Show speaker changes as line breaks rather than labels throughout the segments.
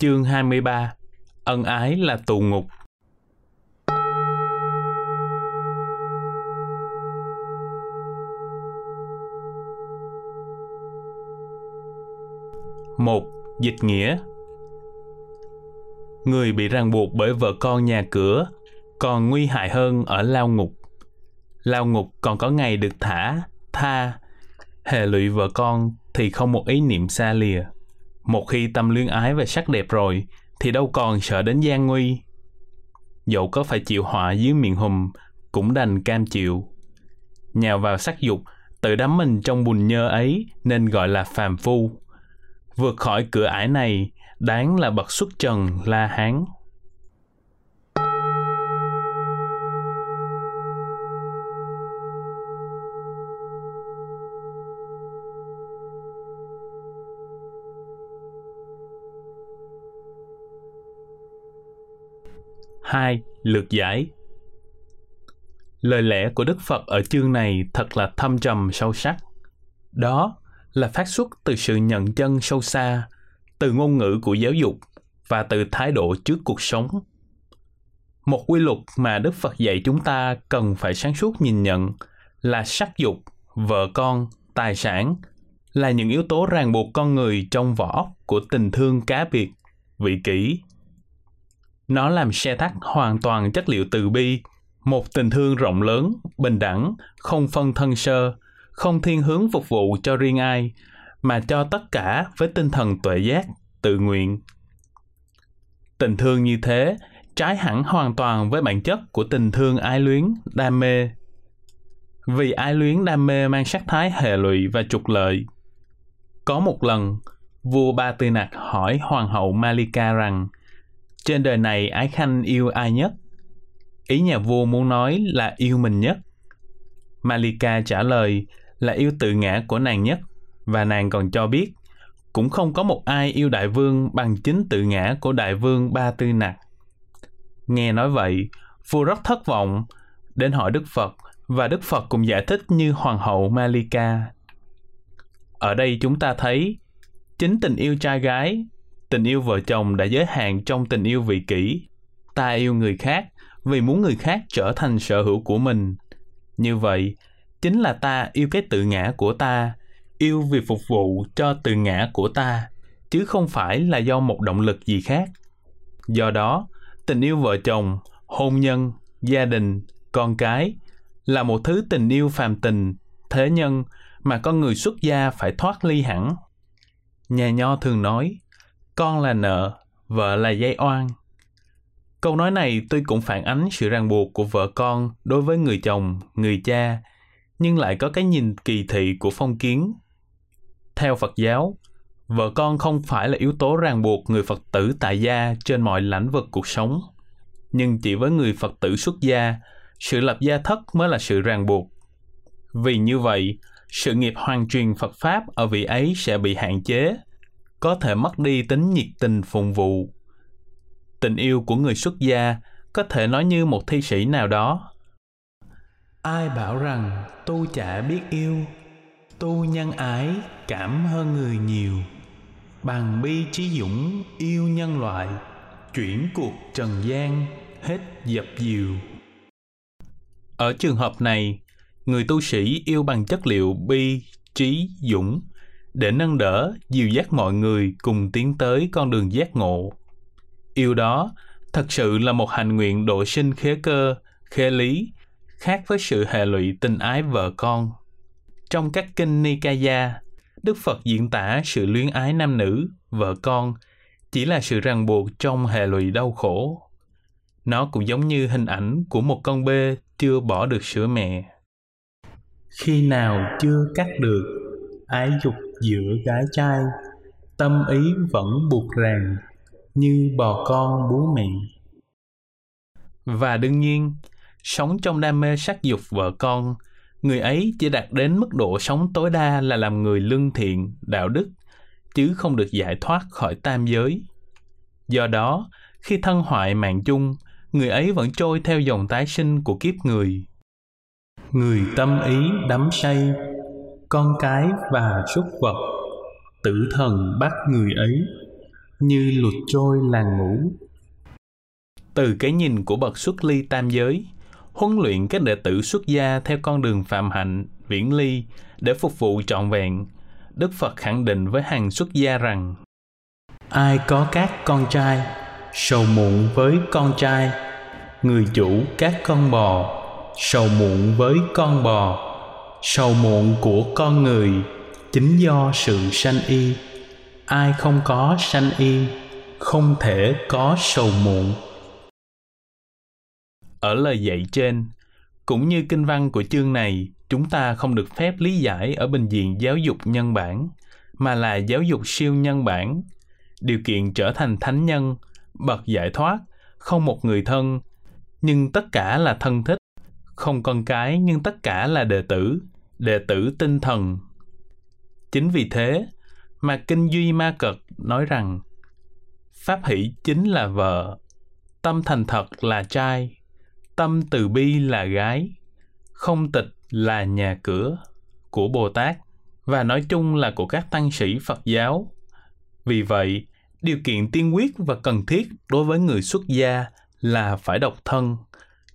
Chương 23 Ân ái là tù ngục một Dịch nghĩa Người bị ràng buộc bởi vợ con nhà cửa còn nguy hại hơn ở lao ngục. Lao ngục còn có ngày được thả, tha, hệ lụy vợ con thì không một ý niệm xa lìa. Một khi tâm luyến ái về sắc đẹp rồi, thì đâu còn sợ đến gian nguy. Dẫu có phải chịu họa dưới miệng hùm, cũng đành cam chịu. Nhào vào sắc dục, tự đắm mình trong bùn nhơ ấy nên gọi là phàm phu. Vượt khỏi cửa ải này, đáng là bậc xuất trần La Hán. Hai Lược giải Lời lẽ của Đức Phật ở chương này thật là thâm trầm sâu sắc. Đó là phát xuất từ sự nhận chân sâu xa, từ ngôn ngữ của giáo dục và từ thái độ trước cuộc sống. Một quy luật mà Đức Phật dạy chúng ta cần phải sáng suốt nhìn nhận là sắc dục, vợ con, tài sản là những yếu tố ràng buộc con người trong vỏ óc của tình thương cá biệt, vị kỷ nó làm xe tắt hoàn toàn chất liệu từ bi, một tình thương rộng lớn, bình đẳng, không phân thân sơ, không thiên hướng phục vụ cho riêng ai, mà cho tất cả với tinh thần tuệ giác, tự nguyện. Tình thương như thế trái hẳn hoàn toàn với bản chất của tình thương ái luyến, đam mê. Vì ái luyến đam mê mang sắc thái hệ lụy và trục lợi. Có một lần, vua Ba Tư Nặc hỏi hoàng hậu Malika rằng trên đời này ái khanh yêu ai nhất? Ý nhà vua muốn nói là yêu mình nhất. Malika trả lời là yêu tự ngã của nàng nhất và nàng còn cho biết cũng không có một ai yêu đại vương bằng chính tự ngã của đại vương Ba Tư Nặc. Nghe nói vậy, vua rất thất vọng, đến hỏi Đức Phật và Đức Phật cũng giải thích như Hoàng hậu Malika. Ở đây chúng ta thấy chính tình yêu trai gái tình yêu vợ chồng đã giới hạn trong tình yêu vị kỷ. Ta yêu người khác vì muốn người khác trở thành sở hữu của mình. Như vậy, chính là ta yêu cái tự ngã của ta, yêu vì phục vụ cho tự ngã của ta, chứ không phải là do một động lực gì khác. Do đó, tình yêu vợ chồng, hôn nhân, gia đình, con cái là một thứ tình yêu phàm tình, thế nhân mà con người xuất gia phải thoát ly hẳn. Nhà nho thường nói con là nợ, vợ là dây oan. Câu nói này tuy cũng phản ánh sự ràng buộc của vợ con đối với người chồng, người cha, nhưng lại có cái nhìn kỳ thị của phong kiến. Theo Phật giáo, vợ con không phải là yếu tố ràng buộc người Phật tử tại gia trên mọi lãnh vực cuộc sống, nhưng chỉ với người Phật tử xuất gia, sự lập gia thất mới là sự ràng buộc. Vì như vậy, sự nghiệp hoàn truyền Phật Pháp ở vị ấy sẽ bị hạn chế có thể mất đi tính nhiệt tình phụng vụ. Tình yêu của người xuất gia có thể nói như một thi sĩ nào đó. Ai bảo rằng tu chả biết yêu, tu nhân ái cảm hơn người nhiều, bằng bi trí dũng yêu nhân loại, chuyển cuộc trần gian hết dập dìu. Ở trường hợp này, người tu sĩ yêu bằng chất liệu bi, trí, dũng để nâng đỡ, dìu dắt mọi người cùng tiến tới con đường giác ngộ. Yêu đó thật sự là một hành nguyện độ sinh khế cơ, khế lý, khác với sự hệ lụy tình ái vợ con. Trong các kinh Nikaya, Đức Phật diễn tả sự luyến ái nam nữ, vợ con chỉ là sự ràng buộc trong hệ lụy đau khổ. Nó cũng giống như hình ảnh của một con bê chưa bỏ được sữa mẹ. Khi nào chưa cắt được, ái dục giữa gái trai tâm ý vẫn buộc ràng như bò con bú mẹ và đương nhiên, sống trong đam mê sắc dục vợ con, người ấy chỉ đạt đến mức độ sống tối đa là làm người lương thiện, đạo đức, chứ không được giải thoát khỏi tam giới. Do đó, khi thân hoại mạng chung, người ấy vẫn trôi theo dòng tái sinh của kiếp người. Người tâm ý đắm say con cái và súc vật. Tử thần bắt người ấy như lụt trôi làng ngủ. Từ cái nhìn của bậc xuất ly tam giới huấn luyện các đệ tử xuất gia theo con đường phạm hạnh viễn ly để phục vụ trọn vẹn đức phật khẳng định với hàng xuất gia rằng ai có các con trai sầu muộn với con trai. Người chủ các con bò sầu muộn với con bò sầu muộn của con người, chính do sự sanh y. Ai không có sanh y, không thể có sầu muộn. Ở lời dạy trên, cũng như kinh văn của chương này, chúng ta không được phép lý giải ở bình diện giáo dục nhân bản, mà là giáo dục siêu nhân bản. Điều kiện trở thành thánh nhân, bậc giải thoát, không một người thân, nhưng tất cả là thân thích không con cái, nhưng tất cả là đệ tử đệ tử tinh thần. Chính vì thế, mà kinh duy ma cật nói rằng, pháp hỷ chính là vợ, tâm thành thật là trai, tâm từ bi là gái, không tịch là nhà cửa của bồ tát, và nói chung là của các tăng sĩ phật giáo. Vì vậy, điều kiện tiên quyết và cần thiết đối với người xuất gia là phải độc thân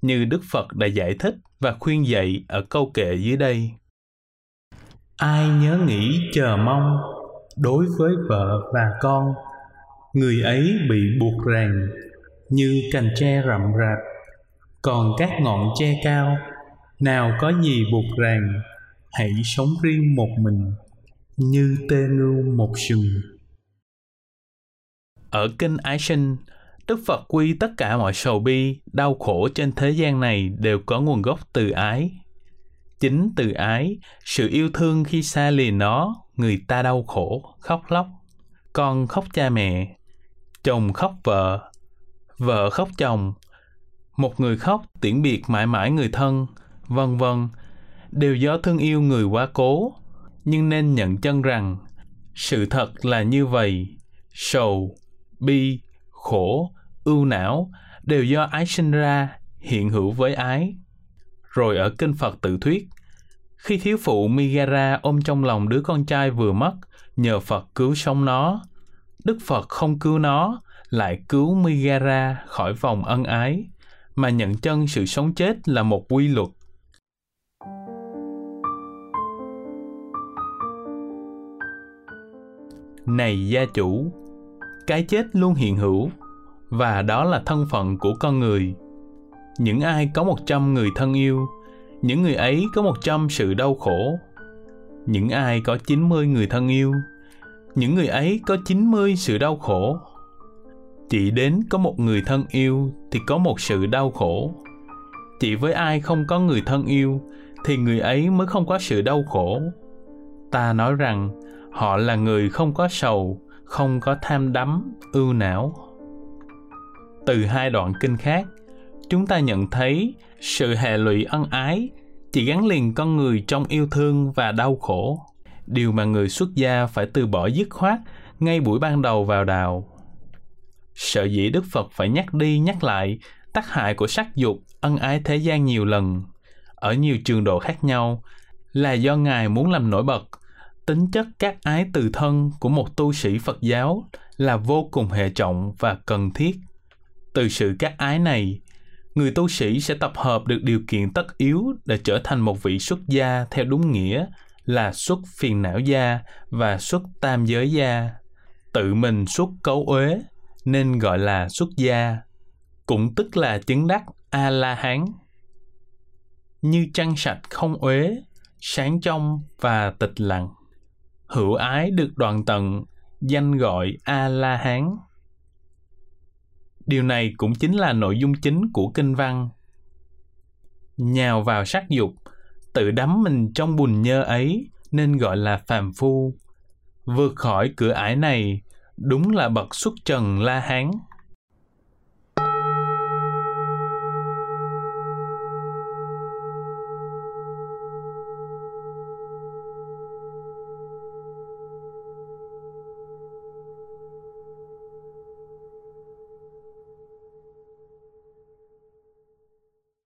như đức phật đã giải thích và khuyên dạy ở câu kệ dưới đây. Ai nhớ nghĩ chờ mong đối với vợ và con, người ấy bị buộc ràng như cành tre rậm rạp. Còn các ngọn tre cao, nào có gì buộc ràng, hãy sống riêng một mình, như tê ngưu một sừng. Ở kinh ái sinh đức phật quy tất cả mọi sầu bi, đau khổ trên thế gian này đều có nguồn gốc từ ái. Chính từ ái, sự yêu thương khi xa lìa nó, người ta đau khổ, khóc lóc. Con khóc cha mẹ, chồng khóc vợ vợ khóc chồng. Một người khóc, tiễn biệt mãi mãi người thân, vân vân. Đều do thương yêu người quá cố. Nhưng nên nhận chân rằng, sự thật là như vậy. Sầu, bi, khổ ưu não đều do ái sinh ra hiện hữu với ái rồi ở kinh phật tự thuyết khi thiếu phụ Migara ôm trong lòng đứa con trai vừa mất, nhờ Phật cứu sống nó. Đức Phật không cứu nó, lại cứu Migara khỏi vòng ân ái, mà nhận chân sự sống chết là một quy luật. Này gia chủ, cái chết luôn hiện hữu, và đó là thân phận của con người. Những ai có một trăm người thân yêu những người ấy có một trăm sự đau khổ. Những ai có 90 người thân yêu, những người ấy có 90 sự đau khổ. Chỉ đến có một người thân yêu thì có một sự đau khổ. Chỉ với ai không có người thân yêu thì người ấy mới không có sự đau khổ. Ta nói rằng họ là người không có sầu, không có tham đắm, ưu não. Từ hai đoạn kinh khác, chúng ta nhận thấy sự hệ lụy ân ái chỉ gắn liền con người trong yêu thương và đau khổ. Điều mà người xuất gia phải từ bỏ dứt khoát ngay buổi ban đầu vào đào. Sợ dĩ đức phật phải nhắc đi nhắc lại tác hại của sắc dục ân ái thế gian nhiều lần ở nhiều trường độ khác nhau là do ngài muốn làm nổi bật. Tính chất các ái từ thân của một tu sĩ phật giáo là vô cùng hệ trọng và cần thiết từ sự các ái này, người tu sĩ sẽ tập hợp được điều kiện tất yếu để trở thành một vị xuất gia theo đúng nghĩa là xuất phiền não gia và xuất tam giới gia. Tự mình xuất cấu uế, nên gọi là xuất gia, cũng tức là chứng đắc a la hán như trăng sạch không uế, sáng trong và tịch lặng, hữu ái được đoàn tận, danh gọi a la hán Điều này cũng chính là nội dung chính của kinh văn. Nhào vào sắc dục, tự đắm mình trong bùn nhơ ấy nên gọi là phàm phu. Vượt khỏi cửa ải này, đúng là bậc xuất trần La Hán.